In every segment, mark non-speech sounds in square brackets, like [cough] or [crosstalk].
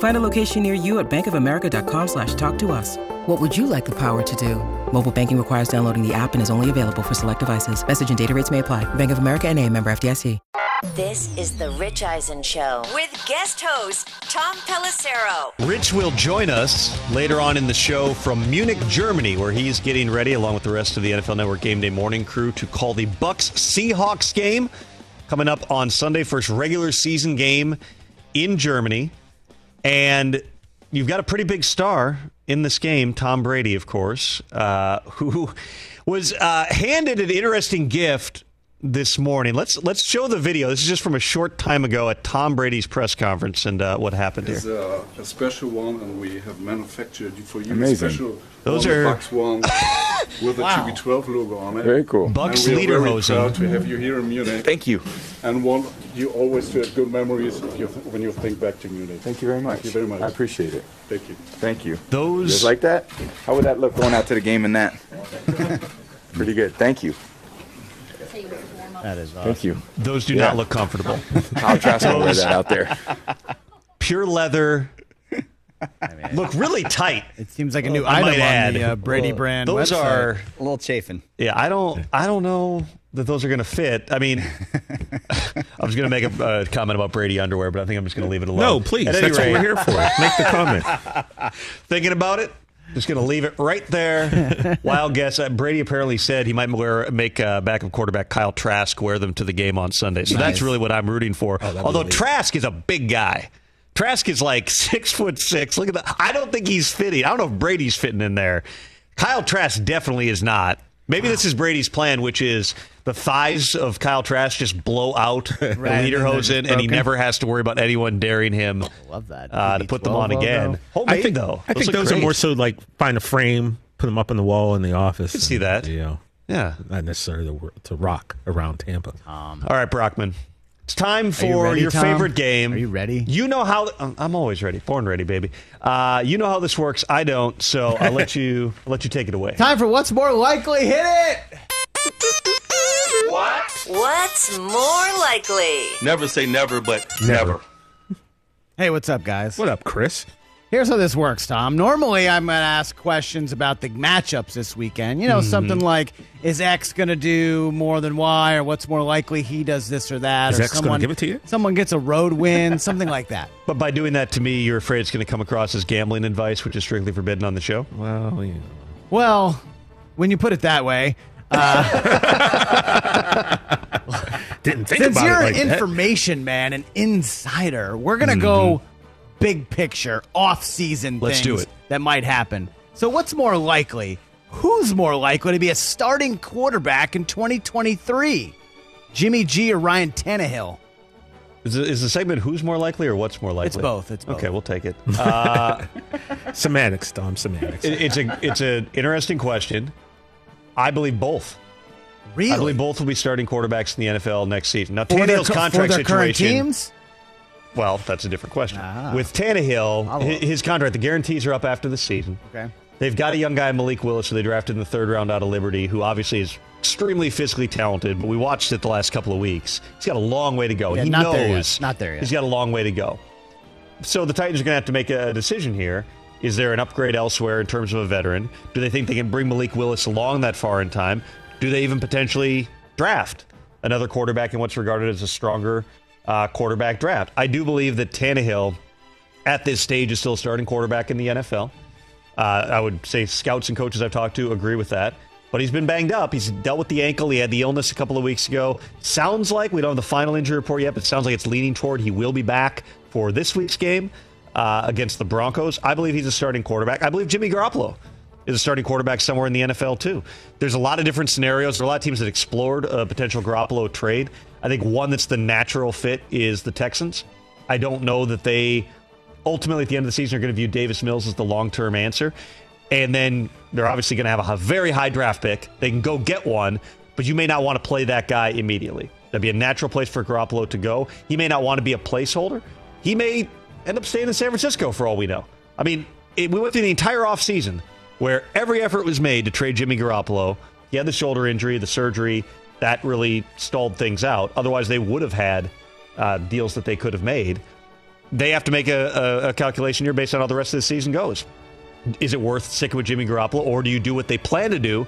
Find a location near you at bankofamerica.com slash talk to us. What would you like the power to do? Mobile banking requires downloading the app and is only available for select devices. Message and data rates may apply. Bank of America and a member FDIC. This is the Rich Eisen Show with guest host Tom Pelissero. Rich will join us later on in the show from Munich, Germany, where he's getting ready, along with the rest of the NFL Network Game Day morning crew, to call the Bucs Seahawks game coming up on Sunday, first regular season game in Germany. And you've got a pretty big star in this game, Tom Brady, of course, uh, [laughs] who was uh, handed an interesting gift this morning. Let's let's show the video. This is just from a short time ago at Tom Brady's press conference and uh, what happened here. It's uh, a special one, and we have manufactured for you Amazing. a special Those one, [laughs] are- the Bucs [laughs] one with a TB12 logo on it. Very cool. Bucs and we proud to have you here in Munich. Thank you. And one, you always have good memories you, when you think back to Munich. Thank you very much. Thank you very much. I appreciate it. Thank you. Thank you. Those Just like that? How would that look going out to the game in that? [laughs] Pretty good. Thank you. That is awesome. Thank you. those do Yeah. not look comfortable. [laughs] I'll try to wear that out there. Pure leather. Look really tight. It seems like a new I item might on add. the uh, Brady brand Those website. are A little chafing. yeah. I don't I don't know that those are going to fit. I mean, [laughs] I was going to make a uh, comment about Brady underwear, but I think I'm just going to leave it alone. No, please. At any That's what we're here for. Make the comment. [laughs] Thinking about it. Just going to leave it right there. [laughs] Wild guess. Uh, Brady apparently said he might wear make uh, backup quarterback Kyle Trask wear them to the game on Sunday. So that's really what I'm rooting for. Although Trask is a big guy. Trask is like [laughs] six foot six. Look at that. I don't think he's fitting. I don't know if Brady's fitting in there. Kyle Trask definitely is not. Maybe this is Brady's plan, which is the thighs of Kyle Trask just blow out [laughs] the Right, and lederhosen, and he never has to worry about anyone daring him Love that. uh, to put them on again. logo. Homemade I think though. I think look those are more so like find a frame, put them up on the wall in the office. can see and, that. You know, Yeah. not necessarily to, to rock around Tampa. All right, Brockman. It's time for you ready, your Tom? favorite game. Are you ready? You know how I'm- I'm always ready. Born ready, baby. Uh, you know how this works. I don't, so I'll let you [laughs] I'll let you take it away. Time for what's more likely. Hit it. What? What's more likely? Never say never, but never. Hey, what's up, guys? What up, Chris? Here's how this works, Tom. Normally, I'm going to ask questions about the matchups this weekend. You know, Mm-hmm. something like, is X going to do more than Y, or what's more likely he does this or that? Is or X gonna someone, give it to you? Someone gets a road win, [laughs] something like that. But by doing that to me, you're afraid it's going to come across as gambling advice, which is strictly forbidden on the show. Well, you know. Well, when you put it that way, [laughs] didn't think since about you're it like an that. information man, an insider, we're gonna go big picture, off season Let's things do it. that might happen. So, what's more likely? Who's more likely to be a starting quarterback in 2023? Jimmy G or Ryan Tannehill? Is, it, is the segment who's more likely or what's more likely? It's both. It's both. Okay, we'll take it. Uh, [laughs] Semantics, Tom. Semantics. it- it's a it's an interesting question. I believe both. Really? I believe both will be starting quarterbacks in the NFL next season. Now, for their, Tannehill's co- contract for their current situation. teams? Well, that's a different question. Ah. With Tannehill, Follow his contract, the guarantees are up after the season. Okay. They've got a young guy, Malik Willis, who they drafted in the third round out of Liberty, who obviously is extremely physically talented, but we watched it the last couple of weeks. He's got a long way to go. Yeah, he not knows there. Not there yet. He's got a long way to go. So the Titans are going to have to make a decision here. Is there an upgrade elsewhere in terms of a veteran? Do they think they can bring Malik Willis along that far in time? Do they even potentially draft another quarterback in what's regarded as a stronger uh, quarterback draft? I do believe that Tannehill, at this stage, is still starting quarterback in the NFL. Uh, I would say scouts and coaches I've talked to agree with that. but he's been banged up. He's dealt with the ankle. He had the illness a couple of weeks ago. Sounds like we don't have the final injury report yet, but sounds like it's leaning toward he will be back for this week's game uh, against the Broncos. I believe he's a starting quarterback. I believe Jimmy Garoppolo is a starting quarterback somewhere in the NFL too. There's a lot of different scenarios. There are a lot of teams that explored a potential Garoppolo trade. I think one that's the natural fit is the Texans. I don't know that they ultimately at the end of the season are going to view Davis Mills as the long term answer. And then they're obviously going to have a very high draft pick. They can go get one, but you may not want to play that guy immediately. That'd be a natural place for Garoppolo to go. He may not want to be a placeholder. He may end up staying in San Francisco for all we know. I mean, it, we went through the entire offseason where every effort was made to trade Jimmy Garoppolo. He had the shoulder injury, the surgery. That really stalled things out. Otherwise, they would have had uh, deals that they could have made. They have to make a, a, a calculation here based on how the rest of the season goes is it worth sticking with Jimmy Garoppolo, or do you do what they plan to do,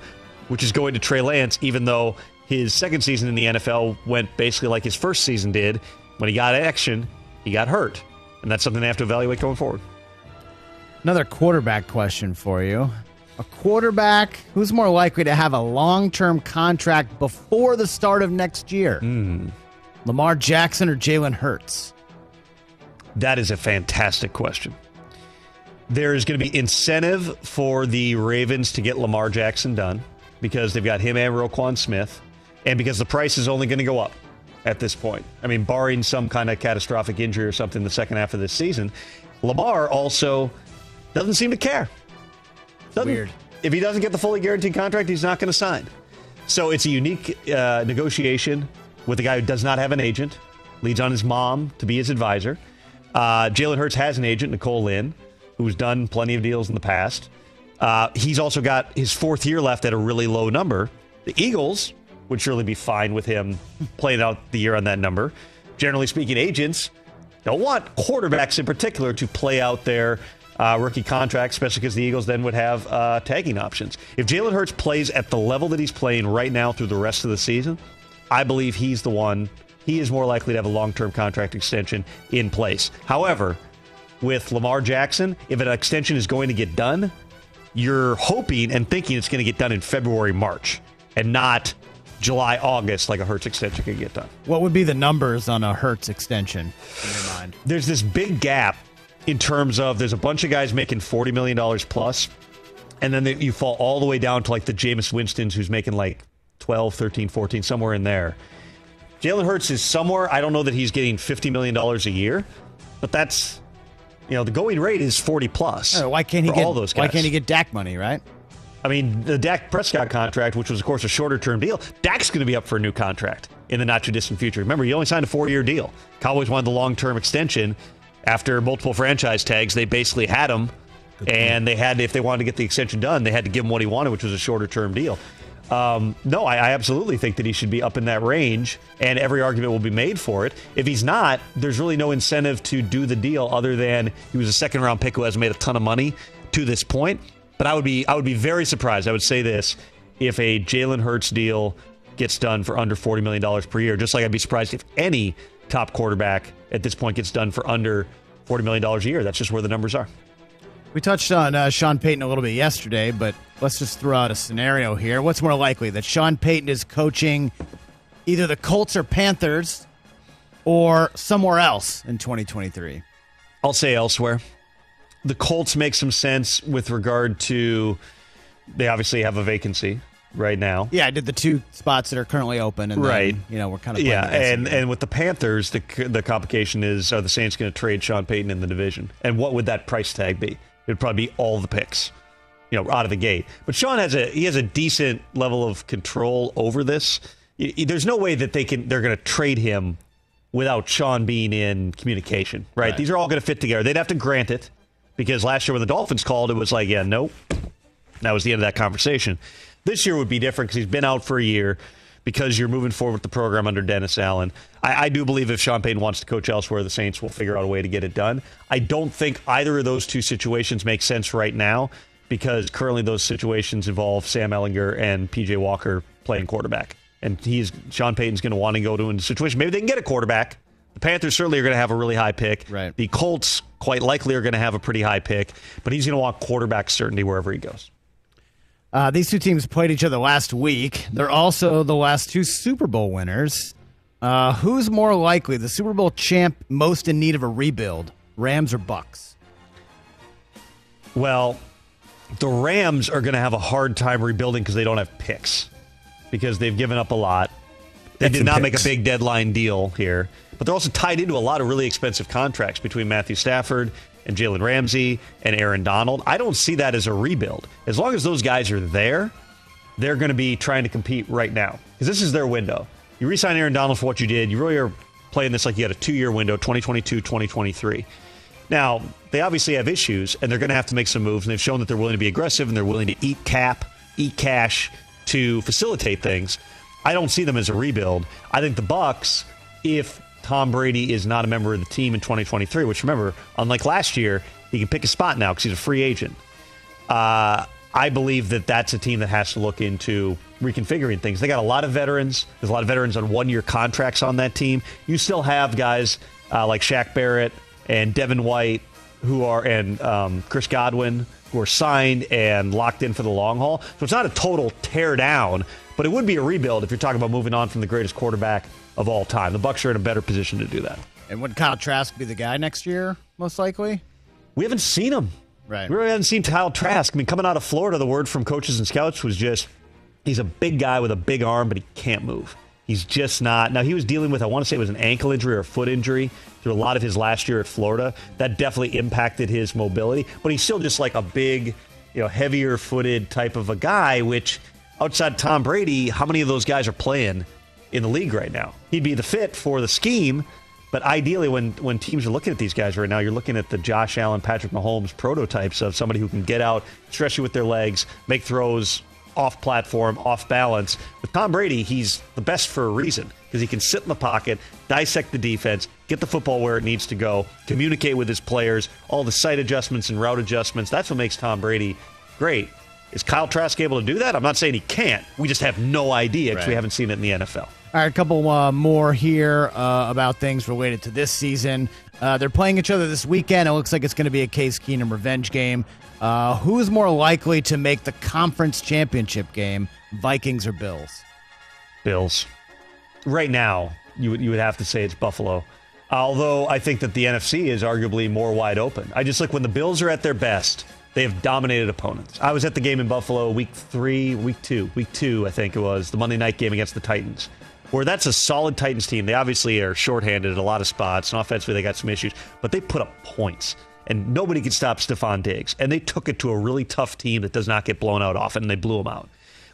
which is going to Trey Lance, even though his second season in the NFL went basically like his first season did? When he got action, he got hurt. And that's something they have to evaluate going forward. Another quarterback question for you. A quarterback who's more likely to have a long term contract before the start of next year? Mm. Lamar Jackson or Jalen Hurts? That is a fantastic question. There's going to be incentive for the Ravens to get Lamar Jackson done because they've got him and Roquan Smith, and because the price is only going to go up at this point. I mean, barring some kind of catastrophic injury or something in the second half of this season, Lamar also doesn't seem to care. Doesn't, Weird. If he doesn't get the fully guaranteed contract, he's not going to sign. So it's a unique uh, negotiation with a guy who does not have an agent, leads on his mom to be his advisor. Uh, Jalen Hurts has an agent, Nicole Lynn who's done plenty of deals in the past. Uh, he's also got his fourth year left at a really low number. The Eagles would surely be fine with him playing out the year on that number. Generally speaking, agents don't want quarterbacks in particular to play out their uh, rookie contract, especially because the Eagles then would have uh, tagging options. If Jalen Hurts plays at the level that he's playing right now through the rest of the season, I believe he's the one. He is more likely to have a long term contract extension in place. However, with Lamar Jackson, if an extension is going to get done, you're hoping and thinking it's going to get done in February, March, and not July, August, like a Hurts extension could get done. What would be the numbers on a Hurts extension in your mind? There's this big gap in terms of there's a bunch of guys making $40 million plus, and then you fall all the way down to like the Jameis Winstons who's making like 12, 13, 14, somewhere in there. Jalen Hurts is somewhere, I don't know that he's getting $50 million a year, but that's you know, the going rate is 40 plus. Oh, why can't he get all those guys? Why can't he get Dak money, right? I mean, the Dak Prescott contract, which was, of course, a shorter term deal, Dak's going to be up for a new contract in the not too distant future. Remember, he only signed a four year deal. Cowboys wanted the long term extension. After multiple franchise tags, they basically had him, and they had, if they wanted to get the extension done, they had to give him what he wanted, which was a shorter term deal. Um, no, I, I, absolutely think that he should be up in that range, and every argument will be made for it. If he's not, there's really no incentive to do the deal other than he was a second round pick who has made a ton of money to this point. But I would be I would be very surprised. I would say this if a Jalen Hurts deal gets done for under forty million dollars per year. Just like I'd be surprised if any top quarterback at this point gets done for under forty million dollars a year. That's just where the numbers are. We touched on uh, Sean Payton a little bit yesterday, but let's just throw out a scenario here. What's more likely that Sean Payton is coaching either the Colts or Panthers or somewhere else in 2023? I'll say elsewhere. The Colts make some sense with regard to they obviously have a vacancy right now. Yeah, I did the two spots that are currently open, and right. Then, you know, we're kind of yeah, and and with the Panthers, the the complication is are the Saints going to trade Sean Payton in the division, and what would that price tag be? It'd probably be all the picks, you know, out of the gate. But Sean has a he has a decent level of control over this. There's no way that they can they're going to trade him without Sean being in communication, right? right. These are all going to fit together. They'd have to grant it because last year when the Dolphins called, it was like, yeah, nope. That was the end of that conversation. This year would be different because he's been out for a year because you're moving forward with the program under Dennis Allen. I, I, do believe if Sean Payton wants to coach elsewhere, the Saints will figure out a way to get it done. I don't think either of those two situations make sense right now because currently those situations involve Sam Ehlinger and PJ Walker playing quarterback. And he's Sean Payton's going to want to go to a situation. Maybe they can get a quarterback. The Panthers certainly are going to have a really high pick. Right. The Colts quite likely are going to have a pretty high pick, but he's going to want quarterback certainty wherever he goes. Uh, these two teams played each other last week. They're also the last two Super Bowl winners. Uh, who's more likely, the Super Bowl champ most in need of a rebuild, Rams or Bucs? Well, the Rams are going to have a hard time rebuilding because they don't have picks because they've given up a lot. They That's did not picks. make a big deadline deal here, but they're also tied into a lot of really expensive contracts between Matthew Stafford and Jalen Ramsey and Aaron Donald. I don't see that as a rebuild. As long as those guys are there, they're going to be trying to compete right now because this is their window. You re-sign Aaron Donald for what you did. You really are playing this like you had a two-year window, 2022, 2023. Now, they obviously have issues, and they're going to have to make some moves, and they've shown that they're willing to be aggressive and they're willing to eat cap, eat cash to facilitate things. I don't see them as a rebuild. I think the Bucs, if Tom Brady is not a member of the team in 2023, which remember, unlike last year, he can pick a spot now because he's a free agent. Uh, I believe that that's a team that has to look into reconfiguring things. They got a lot of veterans. There's a lot of veterans on one year contracts on that team. You still have guys uh, like Shaq Barrett and Devin White who are and um, Chris Godwin who are signed and locked in for the long haul. So it's not a total tear down, but it would be a rebuild if you're talking about moving on from the greatest quarterback of all time. The Bucs are in a better position to do that. And would Kyle Trask be the guy next year, most likely? We haven't seen him. Right. We really haven't seen Kyle Trask. I mean, coming out of Florida, the word from coaches and scouts was just he's a big guy with a big arm, but he can't move. He's just not. Now, he was dealing with, I want to say it was an ankle injury or a foot injury through a lot of his last year at Florida. That definitely impacted his mobility, but he's still just like a big, you know, heavier footed type of a guy, which outside Tom Brady, how many of those guys are playing in the league right now? He'd be the fit for the scheme. But ideally, when when teams are looking at these guys right now, you're looking at the Josh Allen, Patrick Mahomes prototypes of somebody who can get out, stretch you with their legs, make throws off platform, off balance. With Tom Brady, he's the best for a reason because he can sit in the pocket, dissect the defense, get the football where it needs to go, communicate with his players, all the sight adjustments and route adjustments. That's what makes Tom Brady great. Is Kyle Trask able to do that? I'm not saying he can't. We just have no idea because we haven't seen it in the NFL. All right, a couple uh, more here uh, about things related to this season. Uh, they're playing each other this weekend. It looks like it's going to be a Case Keenum revenge game. Uh, who is more likely to make the conference championship game, Vikings or Bills? Bills. Right now, you would you would have to say it's Buffalo. Although I think that the NFC is arguably more wide open. I just like when the Bills are at their best, they have dominated opponents. I was at the game in Buffalo week three, week two, week two, I think it was, the Monday night game against the Titans. Where that's a solid Titans team. They obviously are shorthanded at a lot of spots, and offensively they got some issues, but they put up points. And nobody could stop Stefon Diggs. And they took it to a really tough team that does not get blown out often, and they blew them out.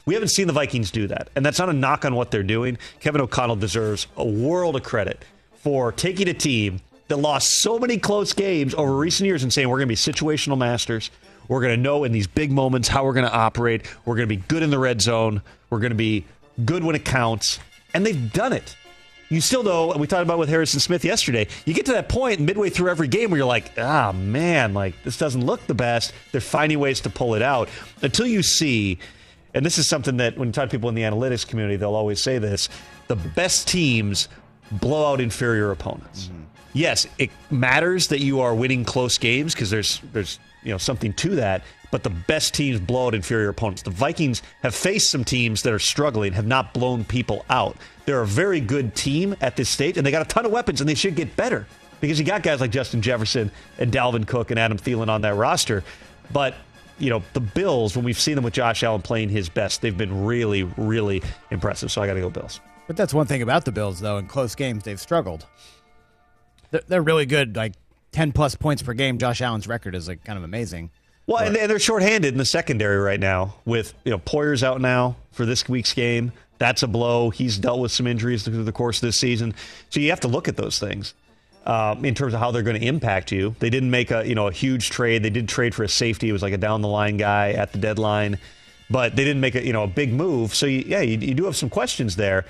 We haven't seen the Vikings do that. And that's not a knock on what they're doing. Kevin O'Connell deserves a world of credit for taking a team that lost so many close games over recent years and saying, we're going to be situational masters. We're going to know in these big moments how we're going to operate. We're going to be good in the red zone. We're going to be good when it counts. And they've done it. You still know, and we talked about with Harrison Smith yesterday, you get to that point midway through every game where you're like, ah, man, like this doesn't look the best. They're finding ways to pull it out until you see, and this is something that when you talk to people in the analytics community, they'll always say this the best teams blow out inferior opponents. Yes, it matters that you are winning close games because there's there's you know something to that. But the best teams blow out inferior opponents. The Vikings have faced some teams that are struggling, have not blown people out. They're a very good team at this stage, and they got a ton of weapons, and they should get better because you got guys like Justin Jefferson and Dalvin Cook and Adam Thielen on that roster. But you know the Bills, when we've seen them with Josh Allen playing his best, they've been really, really impressive. So I got to go Bills. But that's one thing about the Bills, though. In close games, they've struggled. They're, they're really good. Like 10 plus points per game. Josh Allen's record is like kind of amazing. Well, and and they're shorthanded in the secondary right now with you know Poyer's out now for this week's game. That's a blow. He's dealt with some injuries through the course of this season, so you have to look at those things um, in terms of how they're going to impact you. They didn't make a you know a huge trade. They did trade for a safety. It was like a down the line guy at the deadline, but they didn't make a you know a big move. So you, yeah, you, you do have some questions there.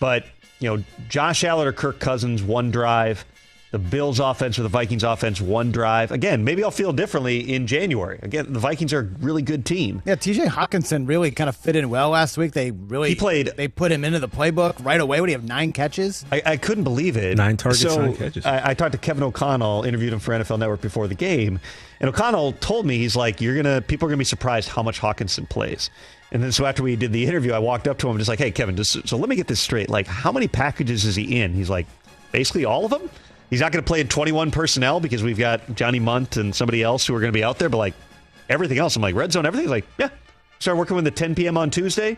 But you know, Josh Allen or Kirk Cousins, one drive. The Bills offense or the Vikings offense one drive. Again, maybe I'll feel differently in January. Again, the Vikings are a really good team. Yeah, TJ Hockenson really kind of fit in well last week. They really He played- They put him into the playbook right away. What do you have? Nine catches. I, I couldn't believe it. Nine targets, so nine catches. I, I talked to Kevin O'Connell, interviewed him for NFL Network before the game, and O'Connell told me he's like, "You're gonna people are gonna be surprised how much Hockenson plays." And then so after we did the interview, I walked up to him just like, "Hey, Kevin, just so let me get this straight. Like, how many packages is he in?" He's like, "Basically all of them." He's not going to play in 21 personnel because we've got Johnny Mundt and somebody else who are going to be out there. But like everything else, I'm like red zone. Everything's like, yeah. Started working with the 10 p.m. on Tuesday.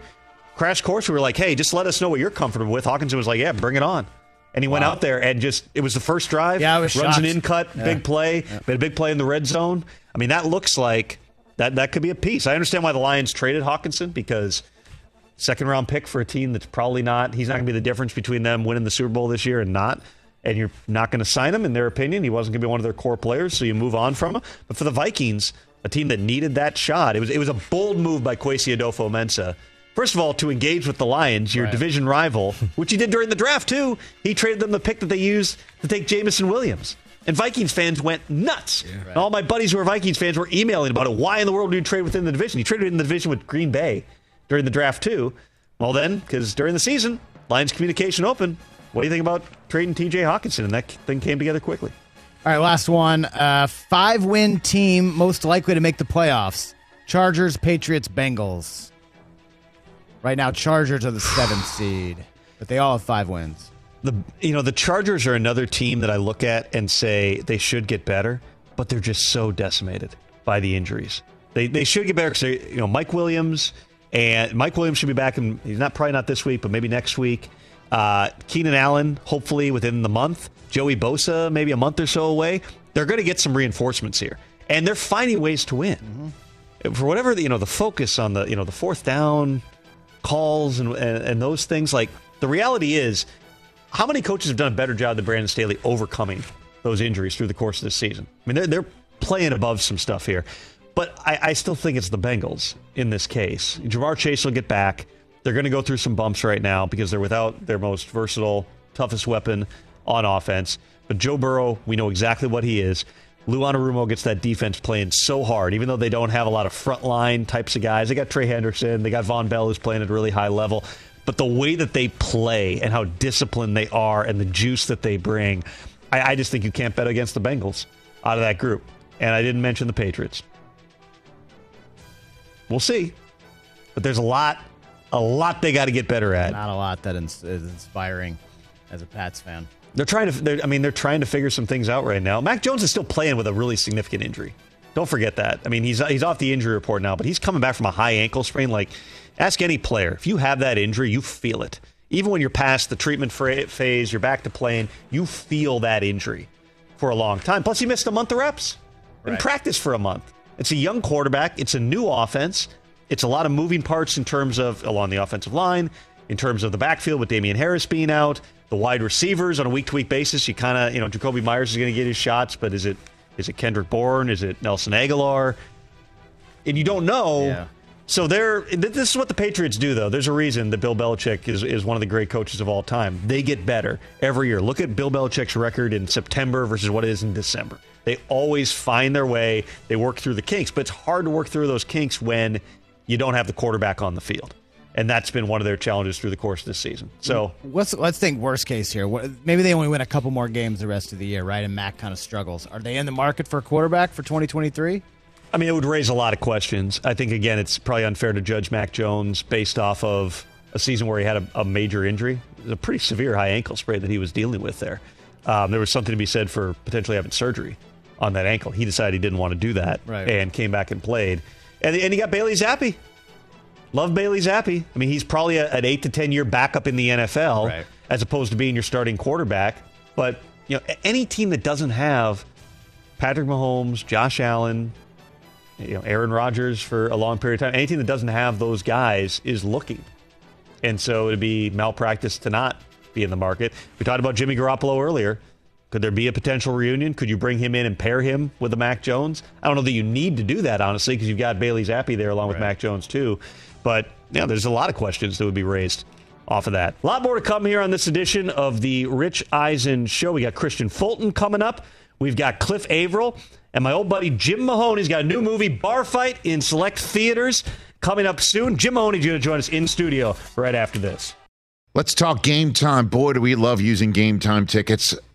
Crash course. We were like, hey, just let us know what you're comfortable with. Hockenson was like, yeah, bring it on. And he went out there and just it was the first drive. Yeah, I was runs an in cut, big play, made a big play in the red zone. I mean, that looks like that that could be a piece. I understand why the Lions traded Hockenson because second round pick for a team that's probably not he's not going to be the difference between them winning the Super Bowl this year and not. And you're not going to sign him in their opinion. He wasn't going to be one of their core players, so you move on from him. But for the Vikings, a team that needed that shot, it was it was a bold move by Kwesi Adofo-Mensah. First of all, to engage with the Lions, your division rival, [laughs] which he did during the draft too. He traded them the pick that they used to take Jameson Williams. And Vikings fans went nuts. And all my buddies who are Vikings fans were emailing about it. Why in the world do you trade within the division? He traded in the division with Green Bay during the draft too. Well, then, because during the season, Lions communication open. What do you think about trading T.J. Hockenson? And that thing came together quickly. All right, last one. Uh, five win team most likely to make the playoffs: Chargers, Patriots, Bengals. Right now, Chargers are the seventh [sighs] seed, but they all have five wins. The you know the Chargers are another team that I look at and say they should get better, but they're just so decimated by the injuries. They they should get better because you know Mike Williams and Mike Williams should be back and he's not probably not this week, but maybe next week. Uh, Keenan Allen, hopefully within the month. Joey Bosa, maybe a month or so away. They're going to get some reinforcements here, and they're finding ways to win. For whatever the, you know, the focus on the you know the fourth down calls and, and and those things. Like the reality is, how many coaches have done a better job than Brandon Staley overcoming those injuries through the course of this season? I mean, they're, they're playing above some stuff here. But I, I still think it's the Bengals in this case. Ja'Marr Chase will get back. They're going to go through some bumps right now because they're without their most versatile, toughest weapon on offense. But Joe Burrow, we know exactly what he is. Lou Anarumo gets that defense playing so hard, even though they don't have a lot of frontline types of guys. They got Trey Hendrickson, they got Vonn Bell, who's playing at a really high level. But the way that they play and how disciplined they are and the juice that they bring, I, I just think you can't bet against the Bengals out of that group. And I didn't mention the Patriots. We'll see. But there's a lot, a lot they got to get better at. Not a lot that is inspiring as a Pats fan. They're trying to. They're, I mean, they're trying to figure some things out right now. Mac Jones is still playing with a really significant injury. Don't forget that. I mean, he's he's off the injury report now, but he's coming back from a high ankle sprain. Like, ask any player if you have that injury, you feel it. Even when you're past the treatment phase, you're back to playing, you feel that injury for a long time. Plus, he missed a month of reps in Right. practice for a month. It's a young quarterback. It's a new offense. It's a lot of moving parts in terms of along the offensive line, in terms of the backfield with Damien Harris being out, the wide receivers on a week to week basis. You kind of, you know, Jakobi Meyers is going to get his shots, but is it is it Kendrick Bourne? Is it Nelson Agholor? And you don't know. Yeah. So they're this is what the Patriots do though. There's a reason that Bill Belichick is, is one of the great coaches of all time. They get better every year. Look at Bill Belichick's record in September versus what it is in December. They always find their way. They work through the kinks, but it's hard to work through those kinks when you don't have the quarterback on the field. And that's been one of their challenges through the course of this season. So Let's let's think worst case here. What, maybe they only win a couple more games the rest of the year, right? And Mac kind of struggles. Are they in the market for a quarterback for 2023? I mean, it would raise a lot of questions. I think, again, it's probably unfair to judge Mac Jones based off of a season where he had a, a major injury. A pretty severe high ankle sprain that he was dealing with there. Um, there was something to be said for potentially having surgery on that ankle. He decided he didn't want to do that Right. and came back and played. And, and he got Bailey Zappe. Love Bailey Zappe. I mean, he's probably a, an eight to 10 year backup in the NFL Right. as opposed to being your starting quarterback. But, you know, any team that doesn't have Patrick Mahomes, Josh Allen, you know, Aaron Rodgers for a long period of time. Anything that doesn't have those guys is looking. And so it'd be malpractice to not be in the market. We talked about Jimmy Garoppolo earlier. Could there be a potential reunion? Could you bring him in and pair him with the Mac Jones? I don't know that you need to do that, honestly, because you've got Bailey Zappe there along with Mac Jones, too. But, yeah, there's a lot of questions that would be raised off of that. A lot more to come here on this edition of the Rich Eisen Show. We got Christian Fulton coming up. We've got Cliff Avril. And my old buddy Jim Mahoney's got a new movie, Bar Fight, in select theaters coming up soon. Jim Mahoney's going to join us in studio right after this. Let's talk game time. Boy, do we love using game time tickets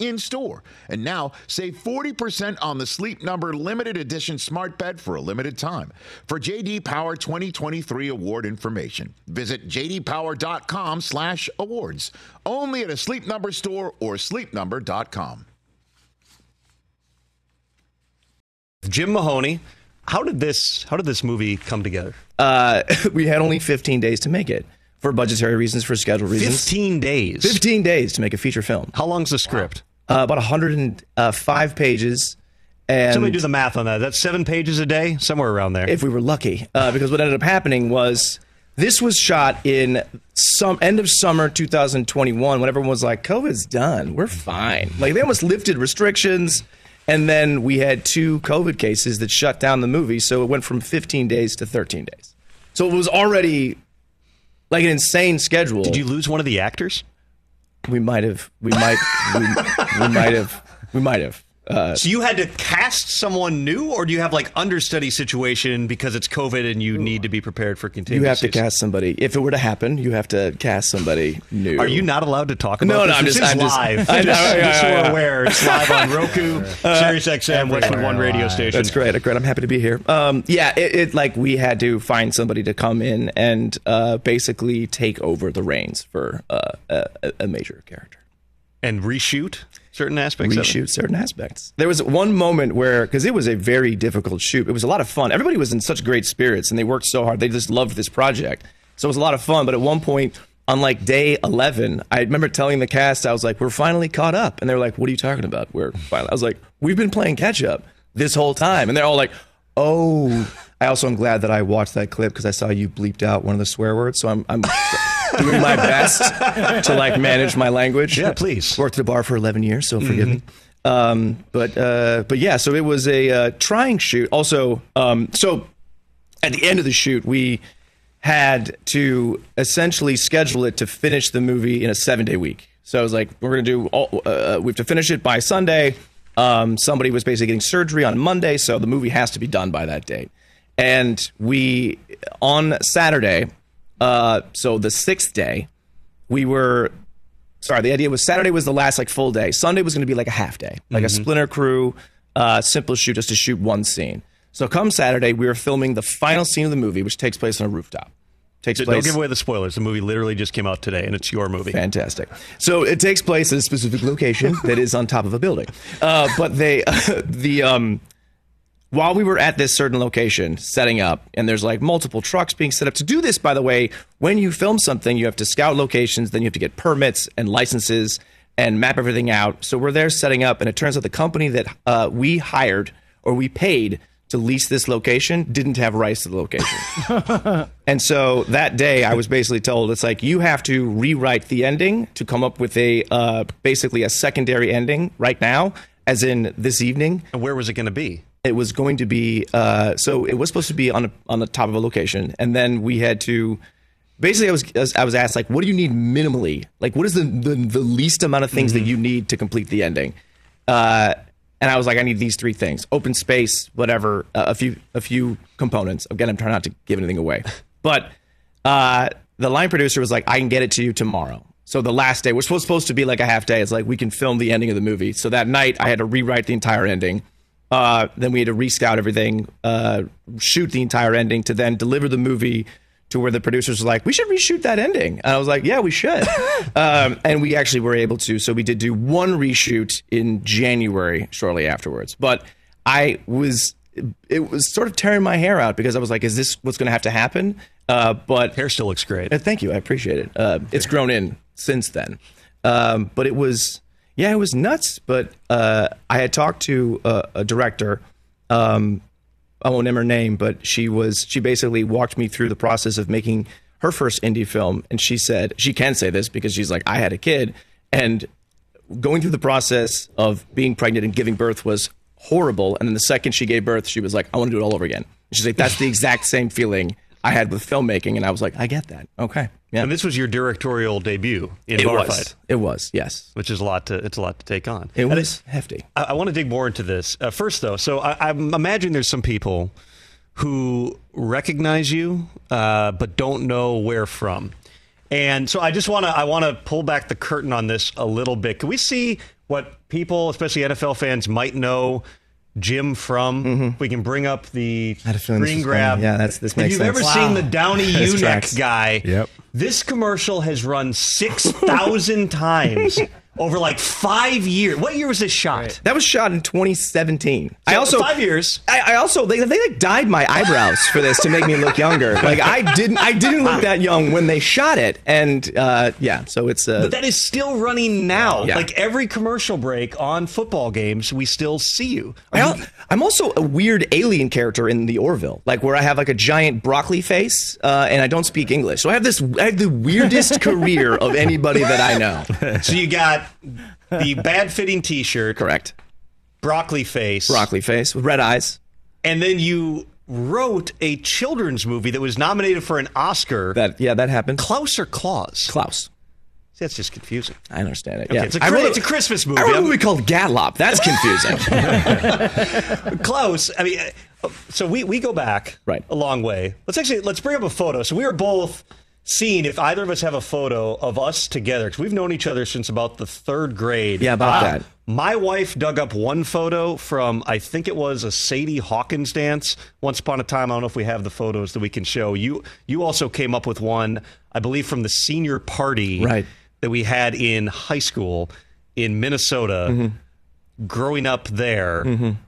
in store. And now save 40% on the Sleep Number limited edition smart bed for a limited time. For JD Power 2023 award information, visit jdpower.com/awards. Only at a Sleep Number store or sleepnumber.com. Jim Mahoney, how did this how did this movie come together? Uh, [laughs] we had only 15 days to make it for budgetary reasons, for schedule reasons. 15 days. 15 days to make a feature film. How long's the script? Uh, about 105 pages. And Somebody do the math on that. That's seven pages a day, somewhere around there. if we were lucky, uh, because what ended up happening was this was shot in some end of summer 2021 when everyone was like, "COVID's done, we're fine." Like they almost lifted restrictions, and then we had two COVID cases that shut down the movie, so it went from 15 days to 13 days. So it was already like an insane schedule. Did you lose one of the actors? We might have. We might. we, we might have. We might have. Uh, So you had to cast someone new, or do you have like understudy situation because it's COVID and you need to be prepared for you have to cast somebody. If it were to happen, you have to cast somebody new. Are you not allowed to talk about No, this? no, I'm This just- I'm just- live. I know, just, yeah, just yeah, yeah. aware, it's live on Roku, [laughs] Sirius XM, Westwood One radio station. That's great. Great. I'm happy to be here. Um, yeah, it, it like we had to find somebody to come in and uh, basically take over the reins for uh, a, a major character. And reshoot certain aspects. Reshoot certain aspects. There was one moment where, because it was a very difficult shoot, it was a lot of fun. Everybody was in such great spirits and they worked so hard. They just loved this project. So it was a lot of fun. But at one point, on like day 11, I remember telling the cast, I was like, we're finally caught up. And they were like, what are you talking about? We're finally. I was like, we've been playing catch up this whole time. And they're all like, oh. I also am glad that I watched that clip because I saw you bleeped out one of the swear words. So I'm, I'm doing my best to like manage my language. Yeah, please. Worked at a bar for 11 years, so forgive me. Um, but uh, but yeah, so it was a uh, trying shoot. Also, um, so at the end of the shoot, we had to essentially schedule it to finish the movie in a seven day week. So I was like, we're gonna do all, uh, we have to finish it by Sunday. Um, somebody was basically getting surgery on Monday, so the movie has to be done by that date. And we on Saturday, uh, so the sixth day, we were sorry the idea was saturday was the last like full day sunday was going to be like a half day like a splinter crew uh, simple shoot just to shoot one scene so come saturday we were filming the final scene of the movie which takes place on a rooftop takes place. Don't give away the spoilers. The movie literally just came out today, and it's your movie. Fantastic. So it takes place at a specific location [laughs] that is on top of a building. Uh, but they, [laughs] the um, while we were at this certain location setting up, and there's like multiple trucks being set up to do this. By the way, when you film something, you have to scout locations, then you have to get permits and licenses and map everything out. So we're there setting up, and it turns out the company that uh, we hired or we paid to lease this location didn't have rights to the location. [laughs] and so that day, I was basically told it's like you have to rewrite the ending to come up with a uh, basically a secondary ending right now, as in this evening. And where was it going to be? It was going to be uh, so it was supposed to be on a, on the top of a location, and then we had to. Basically, I was I was asked like, what do you need minimally? Like, what is the the, the least amount of things that you need to complete the ending? Uh, and I was like, I need these three things: open space, whatever, uh, a few a few components. Again, I'm trying not to give anything away, [laughs] but uh, the line producer was like, I can get it to you tomorrow. So the last day, we're supposed supposed to be like a half day. It's like we can film the ending of the movie. So that night, I had to rewrite the entire ending. Uh, then we had to rescout everything, uh, shoot the entire ending, to then deliver the movie to where the producers were like, "We should reshoot that ending." And I was like, "Yeah, we should." [laughs] um, and we actually were able to. So we did do one reshoot in January, shortly afterwards. But I was, it was sort of tearing my hair out because I was like, "Is this what's going to have to happen?" Uh, but hair still looks great. Uh, thank you, I appreciate it. Uh, it's grown in since then, um, but it was yeah, it was nuts. But uh, I had talked to a, a director. Um, I won't name her name, but she was she basically walked me through the process of making her first indie film, and she said she can say this because she's like I had a kid, and going through the process of being pregnant and giving birth was horrible. And then the second she gave birth, she was like, I want to do it all over again. And she's like, that's the exact same feeling I had with filmmaking, and I was like, I get that. Okay, yeah. And this was your directorial debut in it Barfight. was. It was. Yes. Which is a lot to it's a lot to take on. It And was hefty. I, I want to dig more into this uh, first, though. So I, I'm imagining there's some people who recognize you uh, but don't know where from. And so I just want to I want to pull back the curtain on this a little bit. Can we see what people, especially NFL fans, might know Jim from? We can bring up the Mm-hmm. had a feeling this grab. coming. Yeah, that's- this If makes you've sense. ever Wow. seen the Downy [laughs] This Unix guy, Yep. this commercial has run six thousand [laughs] times over like five years. What year was this shot? That was shot in 2017. I also five years. I, I also they, they like dyed my eyebrows for this to make me look younger. [laughs] Like I didn't I didn't look that young when they shot it, and uh, yeah, so it's uh, But that is still running now. Yeah. Like every commercial break on football games, we still see you. I I'm also a weird alien character in the Orville, like where I have like a giant broccoli face uh, and I don't speak English. So I have this I have the weirdest [laughs] career of anybody that I know. So you got the bad fitting t shirt, Correct. broccoli face, Broccoli face with red eyes. and then you wrote a children's movie that was nominated for an Oscar. That yeah, that happened. Klaus or Claus? Klaus. See, that's just confusing. I understand it. Okay, yeah, it's a I wrote it's a Christmas movie. I wrote a movie called Gatlop. That's confusing. [laughs] Klaus, I mean, uh, so we, we go back Right. a long way. Let's actually let's bring up a photo. So we were both seeing if either of us have a photo of us together because we've known each other since about the third grade. Yeah, about that. My wife dug up one photo from I think it was a Sadie Hawkins dance once upon a time. I don't know if we have the photos that we can show. You you also came up with one, I believe, from the senior party Right. that we had in high school in Minnesota Mm-hmm. growing up there,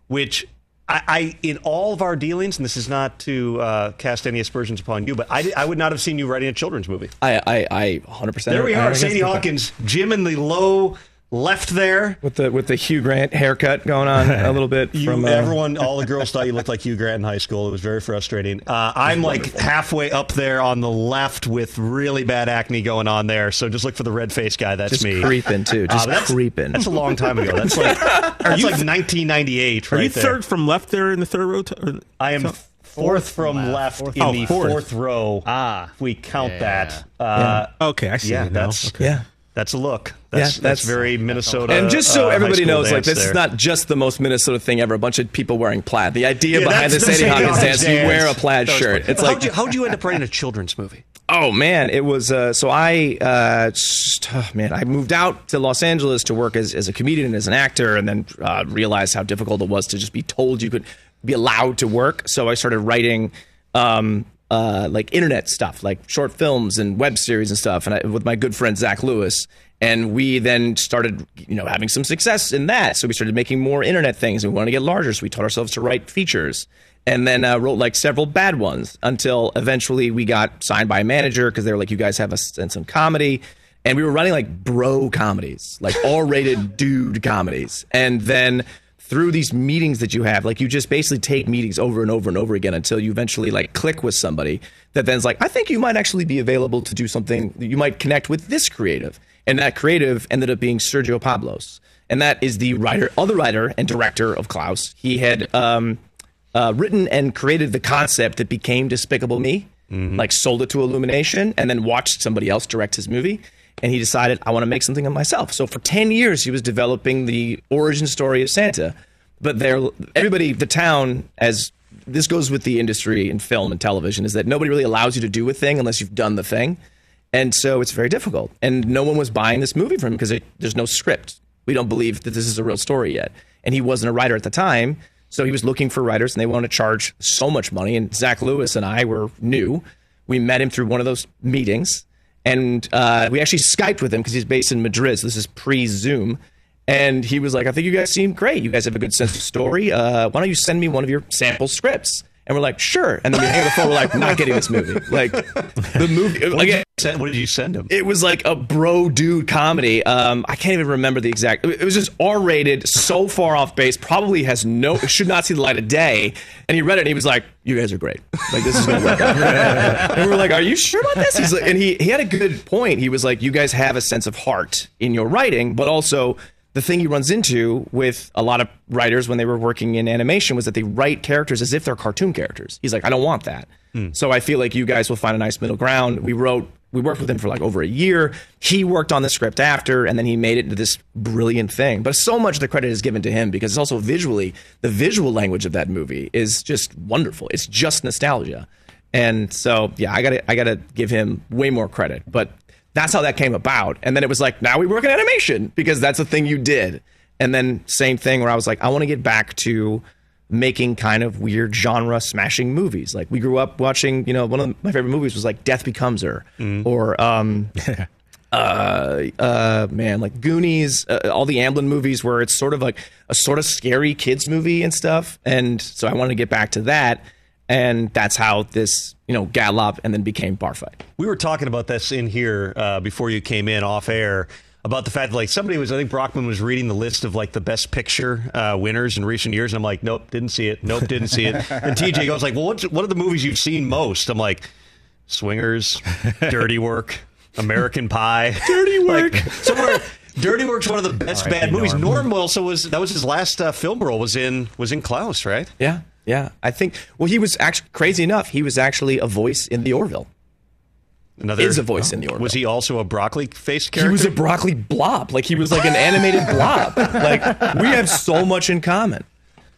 which I, I, in all of our dealings, and this is not to uh, cast any aspersions upon you, but I, I would not have seen you writing a children's movie. I I I 100. percent There we are, Sadie Hawkins, Jim in the low left there. with the with the Hugh Grant haircut going on a little bit [laughs] You, from uh, everyone, all the girls thought you looked like Hugh Grant in high school. It was very frustrating. Uh, I'm like halfway up there on the left with really bad acne going on there. So just look for the red face guy. That's just me. creeping too, Uh, just but that's, creeping. That's a long time ago. That's like [laughs] that's like 1998 Are right you there. third from left there in the third row? T- or- I am fourth from left, Fourth. in Oh, the fourth. fourth row. Ah. if we count Yeah. that. Uh, Okay, I see yeah, that's Okay. yeah. That's a look. That's, Yeah, that's, that's- very Minnesota. And just so uh, everybody knows, like this there. is not just the most Minnesota thing ever. A bunch of people wearing plaid. The idea Yeah, behind the that's the Sadie Sadie Hawkins Hawkins dance, you wear a plaid That shirt. It's how'd like, you, how'd you end up writing a children's movie? oh man, it was. Uh, so I, uh, just- oh, man, I moved out to Los Angeles to work as, as a comedian and as an actor, and then uh, realized how difficult it was to just be told you could be allowed to work. So I started writing. Um, uh, like internet stuff, like short films and web series and stuff, and I, with my good friend Zach Lewis, and we then started, you know, having some success in that. So we started making more internet things, and we wanted to get larger. So we taught ourselves to write features, and then uh, wrote like several bad ones until eventually we got signed by a manager because they were like, "You guys have a sense of comedy." And we were running like bro comedies, like R-rated [laughs] dude comedies, and then through these meetings that you have, like you just basically take meetings over and over and over again until you eventually like click with somebody that then's like, I think you might actually be available to do something. You might connect with this creative, and that creative ended up being Sergio Pablos, and that is the writer, other writer and director of Klaus. He had um, uh, written and created the concept that became Despicable Me, like sold it to Illumination, and then watched somebody else direct his movie. And he decided, I want to make something of myself. So for 10 years, he was developing the origin story of Santa. But there, everybody, the town, as this goes with the industry in film and television, is that nobody really allows you to do a thing unless you've done the thing. And so it's very difficult. And no one was buying this movie from him because there's no script. We don't believe that this is a real story yet. And he wasn't a writer at the time. So he was looking for writers and they wanted to charge so much money. And Zach Lewis and I were new. We met him through one of those meetings. And uh, we actually Skyped with him because he's based in Madrid. So this is pre Zoom. And he was like, I think you guys seem great. You guys have a good sense of story. Uh, why don't you send me one of your sample scripts? And we're like, sure. And then we hang up the phone. We're like, not getting this movie. Like the movie. What, again, did you send, what did you send him? it was like a bro dude comedy. Um, I can't even remember the exact. It was just R rated, so far off base. Probably has no, should not see the light of day. And he read it and he was like, "You guys are great. Like this is gonna work out." [laughs] and we're like, "Are you sure about this?" He's like, and he he had a good point. He was like, "You guys have a sense of heart in your writing, but also." The thing he runs into with a lot of writers when they were working in animation was that they write characters as if they're cartoon characters. He's like, I don't want that. Hmm. So I feel like you guys will find a nice middle ground. We wrote, we worked with him for like over a year. He worked on the script after, and then he made it into this brilliant thing. But so much of the credit is given to him because it's also visually, the visual language of that movie is just wonderful. It's just nostalgia. And so, yeah, I gotta, I gotta give him way more credit. But that's how that came about. And then it was like, now we work in animation because that's a thing you did. And then same thing where I was like, I want to get back to making kind of weird genre smashing movies. Like we grew up watching, you know, one of my favorite movies was like Death Becomes Her or um [laughs] uh uh man, like Goonies, uh, all the Amblin movies where it's sort of like a sort of scary kids movie and stuff. And so I wanted to get back to that. And that's how this, you know, Gatlopp and then became Bar Fight. We were talking about this in here uh, before you came in off air about the fact that like somebody was I think Brockman was reading the list of like the best picture uh, winners in recent years and I'm like nope didn't see it nope didn't see it [laughs] and TJ goes like well what's, what are the movies you've seen most I'm like Swingers Dirty Work American Pie [laughs] Dirty Work. like somewhere Dirty Work's one of the [laughs] best R.I.P. bad movies Norm. Norm also was that was his last uh, film role was in was in Klaus right Yeah, yeah. I think. Well, he was actually crazy enough. He was actually a voice in the Orville. another Is a voice in the Orville. was he also a broccoli faced character He was a broccoli blob. Like he was like an animated blob. [laughs] Like we have so much in common.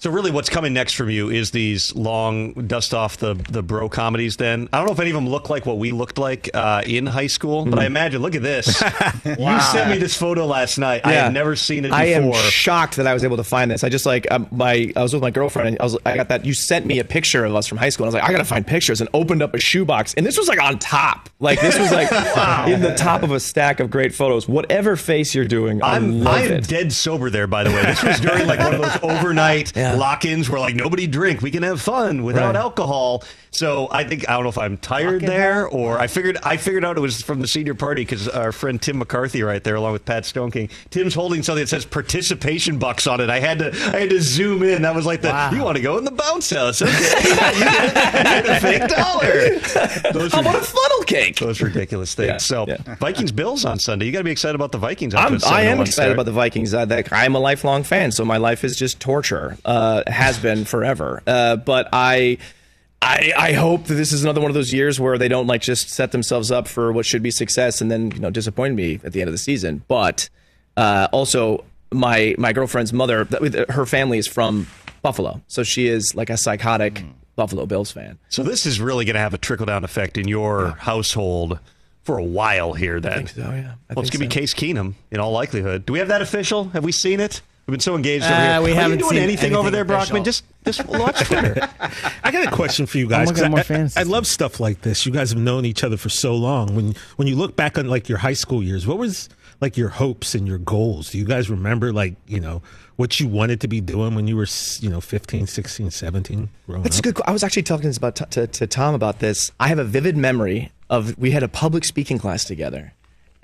So really, what's coming next from you is these long dust off the the bro comedies. Then I don't know if any of them look like what we looked like uh, in high school, but I imagine. Look at this. [laughs] You sent me this photo last night. I had never seen it before. I am shocked that I was able to find this. I just like um, my I was with my girlfriend and I was I got that you sent me a picture of us from high school. And I was like I gotta find pictures and opened up a shoebox and this was like on top. Like this was like [laughs] in the top of a stack of great photos. Whatever face you're doing, I I'm love I am it. dead sober there. By the way, this was during like one of those [laughs] overnight Yeah. lock-ins where like nobody drink, we can have fun without Right. alcohol. So I think I don't know if I'm tired there or I figured I figured out it was from the senior party because our friend Tim McCarthy right there along with Pat Stone King. Tim's holding something that says participation bucks on it. I had to I had to zoom in. That was like the you want to go in the bounce house? Okay, yeah, [laughs] you, get, you get a fake dollar. Those How are- about a funnel cake? those ridiculous things. Yeah, so yeah. Vikings Bills on Sunday. You got to be excited about the Vikings. after I'm, a I am excited start. about the Vikings. Uh, I'm a lifelong fan, so my life is just torture. Uh, has been forever. Uh, but I, I, I hope that this is another one of those years where they don't like just set themselves up for what should be success and then you know disappoint me at the end of the season. But uh, also, my my girlfriend's mother, her family is from Buffalo, so she is like a psychotic Hmm. Buffalo Bills fan. So this is really going to have a trickle down effect in your household for a while here. Then, think so, yeah. Well, it's going to be. Case Keenum in all likelihood. Do we have that official? Have we seen it? We've been so engaged over Uh, here. we Are haven't you doing seen anything, over anything there, Brockman? Just just watch [laughs] Twitter. I got a question for you guys. my God, 'cause more I, fans. I, I love stuff like this. You guys have known each other for so long. When when you look back on like your high school years, what was like your hopes and your goals? Do you guys remember like, you know, what you wanted to be doing when you were, you know, 15, 16, 17 growing That's a good. I was actually talking this about to, to Tom about this. I have a vivid memory of we had a public speaking class together,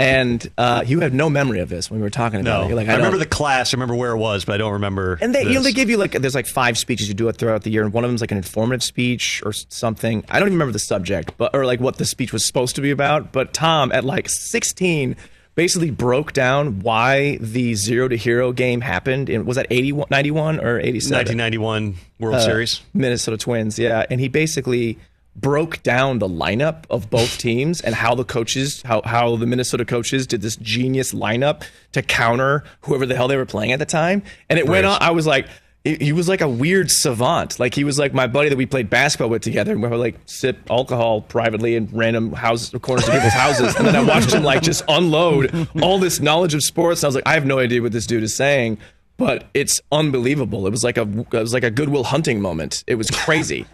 And uh, you have no memory of this when we were talking about No, it. You're like, I, remember the class. I remember where it was, but I don't remember. And they, you know, they give you like there's like five speeches you do it throughout the year, and one of them's like an informative speech or something. I don't even remember the subject, but or like what the speech was supposed to be about. But Tom, at like 16, basically broke down why the zero to hero game happened. In, was that 81, 91 or 87? 1991 World Uh, Series. Minnesota Twins, yeah. And he basically broke down the lineup of both [laughs] teams and how the coaches, how, how the Minnesota coaches did this genius lineup to counter whoever the hell they were playing at the time. And it went on. I was like, he he was like a weird savant. Like he was like my buddy that we played basketball with together, and we would like sip alcohol privately in random houses, corners of people's houses. And then I watched him like just unload all this knowledge of sports. And I was like, I have no idea what this dude is saying, but it's unbelievable. It was like a it was like a Goodwill Hunting moment. It was crazy.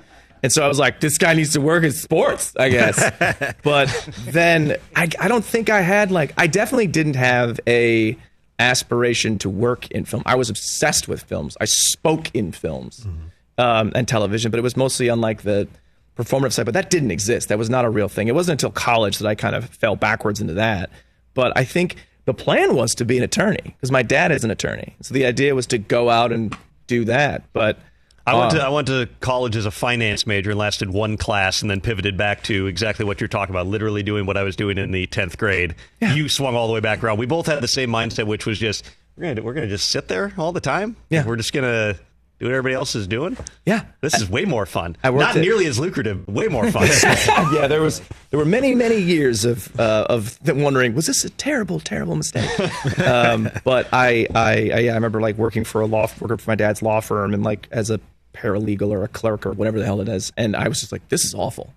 And so I was like, this guy needs to work in sports, I guess. [laughs] but then I, I don't think I had like I definitely didn't have a aspiration to work in film. I was obsessed with films. I spoke in films um, and television, but it was mostly on like the performative side. But that didn't exist. That was not a real thing. It wasn't until college that I kind of fell backwards into that. But I think the plan was to be an attorney because my dad is an attorney. So the idea was to go out and do that. But I went to I went to college as a finance major and lasted one class and then pivoted back to exactly what you're talking about, literally doing what I was doing in the tenth grade. You swung all the way back around. We both had the same mindset, which was just we're gonna we're gonna just sit there all the time. Yeah. we're just gonna do what everybody else is doing. Yeah, this is way more fun. I Not at- nearly as lucrative, way more fun. [laughs] yeah, there was there were many many years of uh, of wondering was this a terrible terrible mistake. um, but I, I I yeah I remember like working for a law working for my dad's law firm and like as a paralegal or a clerk or whatever the hell it is, and I was just like this is awful,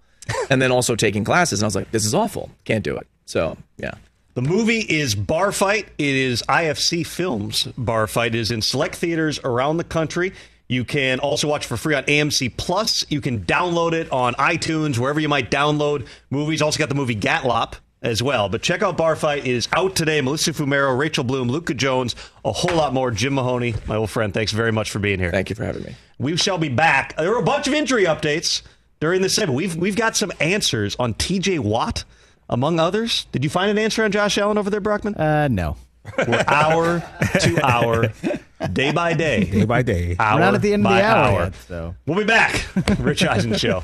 and then also taking classes and I was like this is awful can't do it. So yeah. The movie is Bar Fight. It is IFC Films. Bar Fight is in select theaters around the country. You can also watch for free on AMC Plus. You can download it on iTunes, wherever you might download movies. Also got the movie Gatlopp as well. But check out Bar Fight. It is out today. Melissa Fumero, Rachel Bloom, Luka Jones, a whole lot more. Jim Mahoney, my old friend. Thanks very much for being here. Thank you for having me. We shall be back. There were a bunch of injury updates during this segment. We've we've got some answers on TJ Watt, among others. Did you find an answer on Josh Allen over there, Brockman? Uh, no. We're hour to [laughs] hour, day by day. Day by day. Hour We're not at the end of the hour hour. yet, so. We'll be back. [laughs] Rich Eisen Show.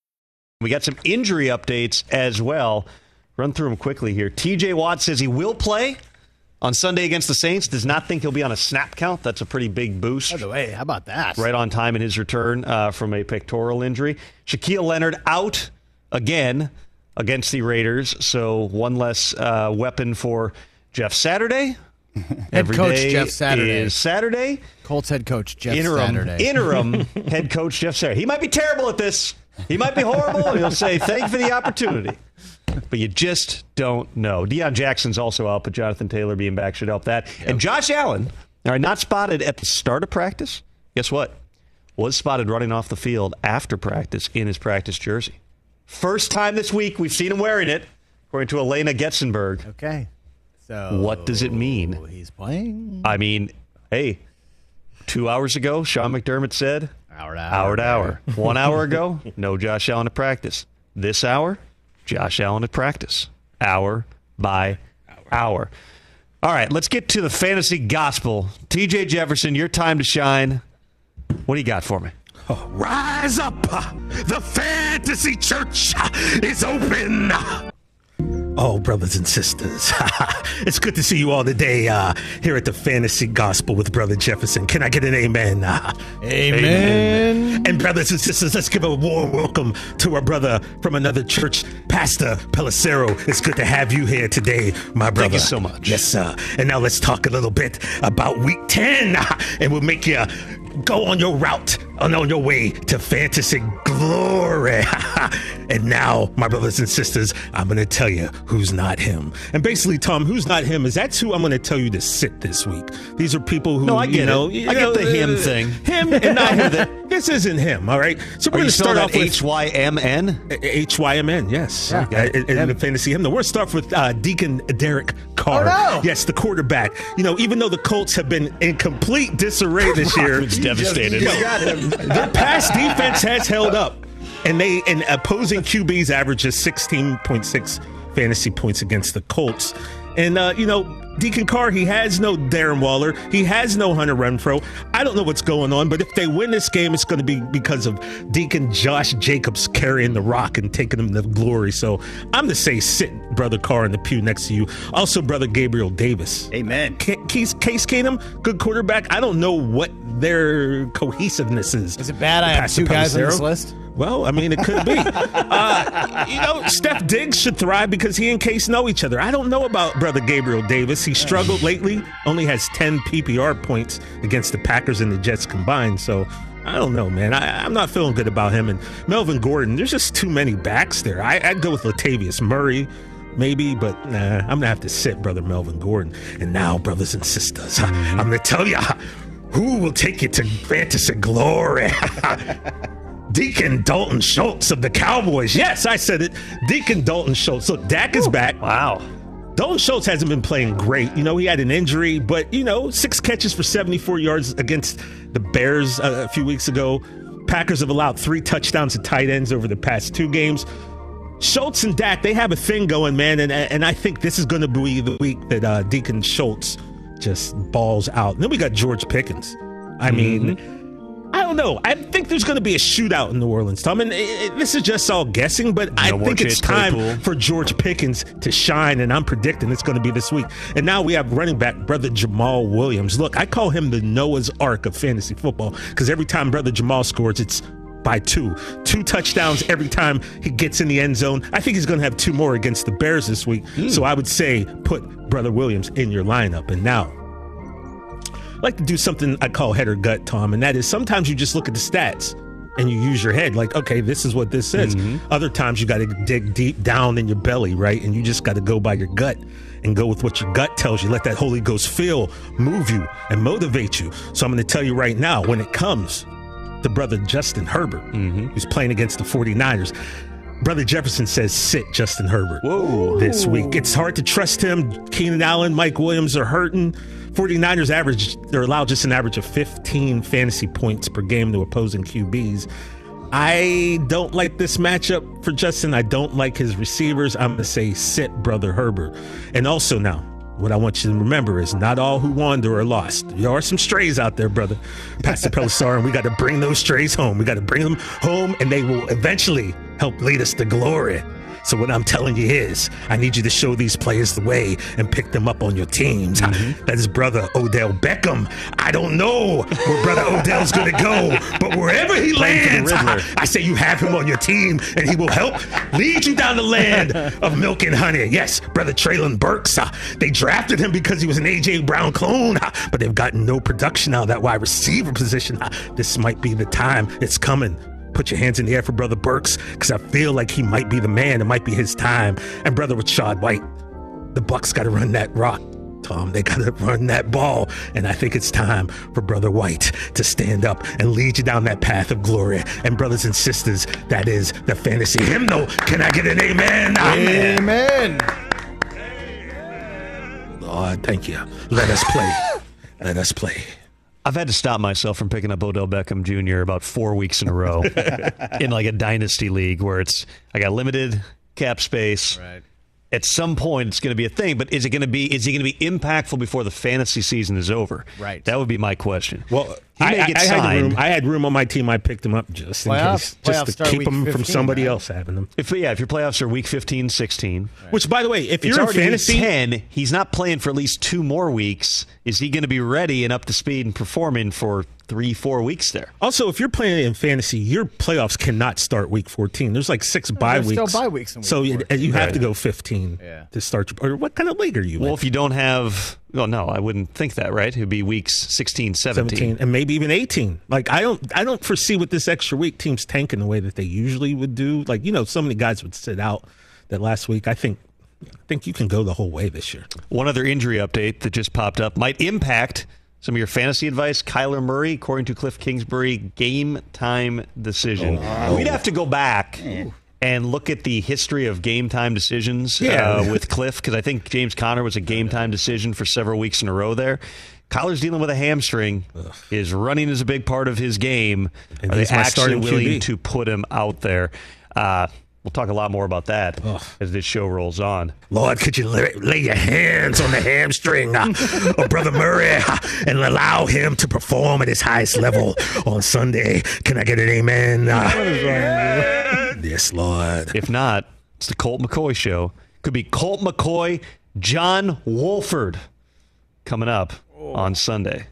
We got some injury updates as well. Run through them quickly here. TJ Watt says he will play on Sunday against the Saints. Does not think he'll be on a snap count. That's a pretty big boost. By the way, how about that? Right on time in his return uh, from a pectoral injury. Shaquille Leonard out again against the Raiders. So one less uh, weapon for Jeff Saturday. [laughs] Head coach Jeff Saturday. is Saturday. Colts head coach Jeff interim Saturday. interim [laughs] head coach Jeff Saturday. He might be terrible at this. He might be horrible. and He'll say thank you for the opportunity. But you just don't know. Deon Jackson's also out, but Jonathan Taylor being back should help that. And Josh Allen, all right, not spotted at the start of practice. Guess what? Was spotted running off the field after practice in his practice jersey. First time this week we've seen him wearing it, according to Alaina Getzenberg. Okay. So What does it mean? He's playing. I mean, hey, two hours ago, Sean McDermott said hour to hour to hour. One hour ago, [laughs] no Josh Allen at practice. This hour, Josh Allen at practice. Hour by hour. All right, let's get to the fantasy gospel. TJ Jefferson, your time to shine. What do you got for me? Rise up! The fantasy church is open! Oh, brothers and sisters, [laughs] it's good to see you all today uh, here at the Fantasy Gospel with Brother Jefferson. Can I get an amen? [laughs] Uh, Amen. And brothers and sisters, let's give a warm welcome to our brother from another church, Pastor Pelissero. It's good to have you here today, my brother. Thank you so much. Yes, sir. And now let's talk a little bit about Week 10, [laughs] and we'll make you go on your route and on your way to fantasy glory. [laughs] and now, my brothers and sisters, I'm going to tell you who's not him. And basically, Tom, who's not him is that's who I'm going to tell you to sit this week. These are people who, No, I you know, you I get the him uh, thing. Him and not him. this isn't him, all right? So we're going to start off with H Y M N? H Y M N, yes. Yeah. In, in the fantasy hymn. We're going to start with uh, Deacon Derek Carr. Oh, no. Yes, the quarterback. You know, even though the Colts have been in complete disarray this [laughs] year, Rodman's devastated. You know, their pass defense has held up, and they and opposing QBs averages 16.6 fantasy points against the Colts. And uh, you know, Deacon Carr, he has no Darren Waller, he has no Hunter Renfrow. I don't know what's going on, but if they win this game, it's going to be because of Deacon Josh Jacobs carrying the rock and taking them to glory. So I'm going to say, sit, brother Carr, in the pew next to you. Also, brother Gabriel Davis. Amen. Case Case Keenum, good quarterback. I don't know what their cohesiveness is. Is it bad I have two guys on this list? Well, I mean, it could be. [laughs] uh, you know, Steph Diggs should thrive because he and Case know each other. I don't know about brother Gabriel Davis. He struggled lately, only has 10 PPR points against the Packers and the Jets combined. So I don't know, man. I, I'm not feeling good about him. And Melvin Gordon, there's just too many backs there. I, I'd go with Latavius Murray. Maybe, but nah, I'm gonna have to sit, brother Melvin Gordon. And now, brothers and sisters, I'm gonna tell you who will take you to fantasy glory. [laughs] Deacon Dalton Schultz of the Cowboys. Yes, I said it. Deacon Dalton Schultz. Look, Dak is back. Wow. Dalton Schultz hasn't been playing great. You know, he had an injury, but, you know, six catches for 74 yards against the Bears uh, a few weeks ago. Packers have allowed three touchdowns to tight ends over the past two games. Schultz and Dak, they have a thing going, man, and and I think this is going to be the week that uh, Deacon Schultz just balls out. And then we got George Pickens. I mean, I don't know. I think there's going to be a shootout in New Orleans, Tom. And it, it- this is just all guessing, but I think it's time Claypool. for George Pickens to shine, and I'm predicting it's going to be this week. And now we have running back brother Jamaal Williams. Look, I call him the Noah's Ark of fantasy football because every time brother Jamal scores, it's by two. Two touchdowns every time he gets in the end zone. I think he's going to have two more against the Bears this week. So I would say put brother Williams in your lineup. And now like to do something I call head or gut, Tom, and that is sometimes you just look at the stats and you use your head, like, okay, this is what this says. Mm-hmm. Other times you got to dig deep down in your belly, right? And you just got to go by your gut and go with what your gut tells you. Let that Holy Ghost feel, move you, and motivate you. So I'm going to tell you right now when it comes to brother Justin Herbert, mm-hmm. who's playing against the 49ers. Brother Jefferson says sit Justin Herbert Whoa. this week. It's hard to trust him. Keenan Allen, Mike Williams are hurting. 49ers average, they're allowed just an average of 15 fantasy points per game to opposing QBs. I don't like this matchup for Justin. I don't like his receivers. I'm going to say sit brother Herbert. And also now, what I want you to remember is not all who wander are lost. There are some strays out there, brother. Pastor Pelissar, [laughs] and we got to bring those strays home. We got to bring them home, and they will eventually help lead us to glory. So what I'm telling you is, I need you to show these players the way and pick them up on your teams. Mm-hmm. That is brother Odell Beckham. I don't know where brother Odell's going to go, but wherever he lands, Riddler. I say you have him on your team, and he will help lead you down the land of milk and honey. Yes, brother Treylon Burks. uh, they drafted him because he was an AJ Brown clone, uh, but they've gotten no production out of that wide receiver position. Uh, this might be the time. It's coming. Put your hands in the air for brother Burks because I feel like he might be the man. It might be his time. And brother Rachaad White, the Bucs got to run that rock. Tom, they got to run that ball. And I think it's time for Brother White to stand up and lead you down that path of glory. And brothers and sisters, that is the fantasy hymnal. Can I get an amen? Amen. Lord, thank you. Let us play. Let us play. I've had to stop myself from picking up Odell Beckham Jr. about four weeks in a row [laughs] in like a dynasty league where it's I got limited cap space. Right. At some point, it's going to be a thing, but is it going to be? Is he going to be impactful before the fantasy season is over? Right. That would be my question. Well, He may I, get I had room. I had room on my team. I picked him up just in Playoff- case, just to keep week him from somebody right? else having them. If yeah, if your playoffs are week 15, 16, Which, by the way, if it's you're in already week fantasy, 10. He's not playing for at least two more weeks. Is he going to be ready and up to speed and performing for three, four weeks there? also if you're playing in fantasy, your playoffs cannot start week 14. There's like six bye there's weeks. still bye weeks in week so you, 14. you have Right. to go 15 Yeah. to start. Your, or what kind of league are you in? Well, in? if you don't have, well, no, I wouldn't think that, right? It'd be weeks 16, 17. 17 and maybe even 18 like i don't i don't foresee with this extra week teams tanking the way that they usually would do like you know so many guys would sit out that last week i think i think you can go the whole way this year One other injury update that just popped up might impact some of your fantasy advice. Kyler Murray, according to Cliff Kingsbury, game time decision. Oh, We'd have to go back and look at the history of game time decisions Yeah. uh, with Cliff because I think James Conner was a game time decision for several weeks in a row there. Kyler's dealing with a hamstring. Is running is a big part of his game. And Are they he's my actually willing QB. to put him out there? Uh, we'll talk a lot more about that as this show rolls on. lord could you lay, lay your hands on the hamstring uh, of brother murray uh, and allow him to perform at his highest level on sunday can i get an amen uh, yes lord If not, it's the Colt McCoy show. Could be Colt McCoy, John Wolford coming up oh. on Sunday.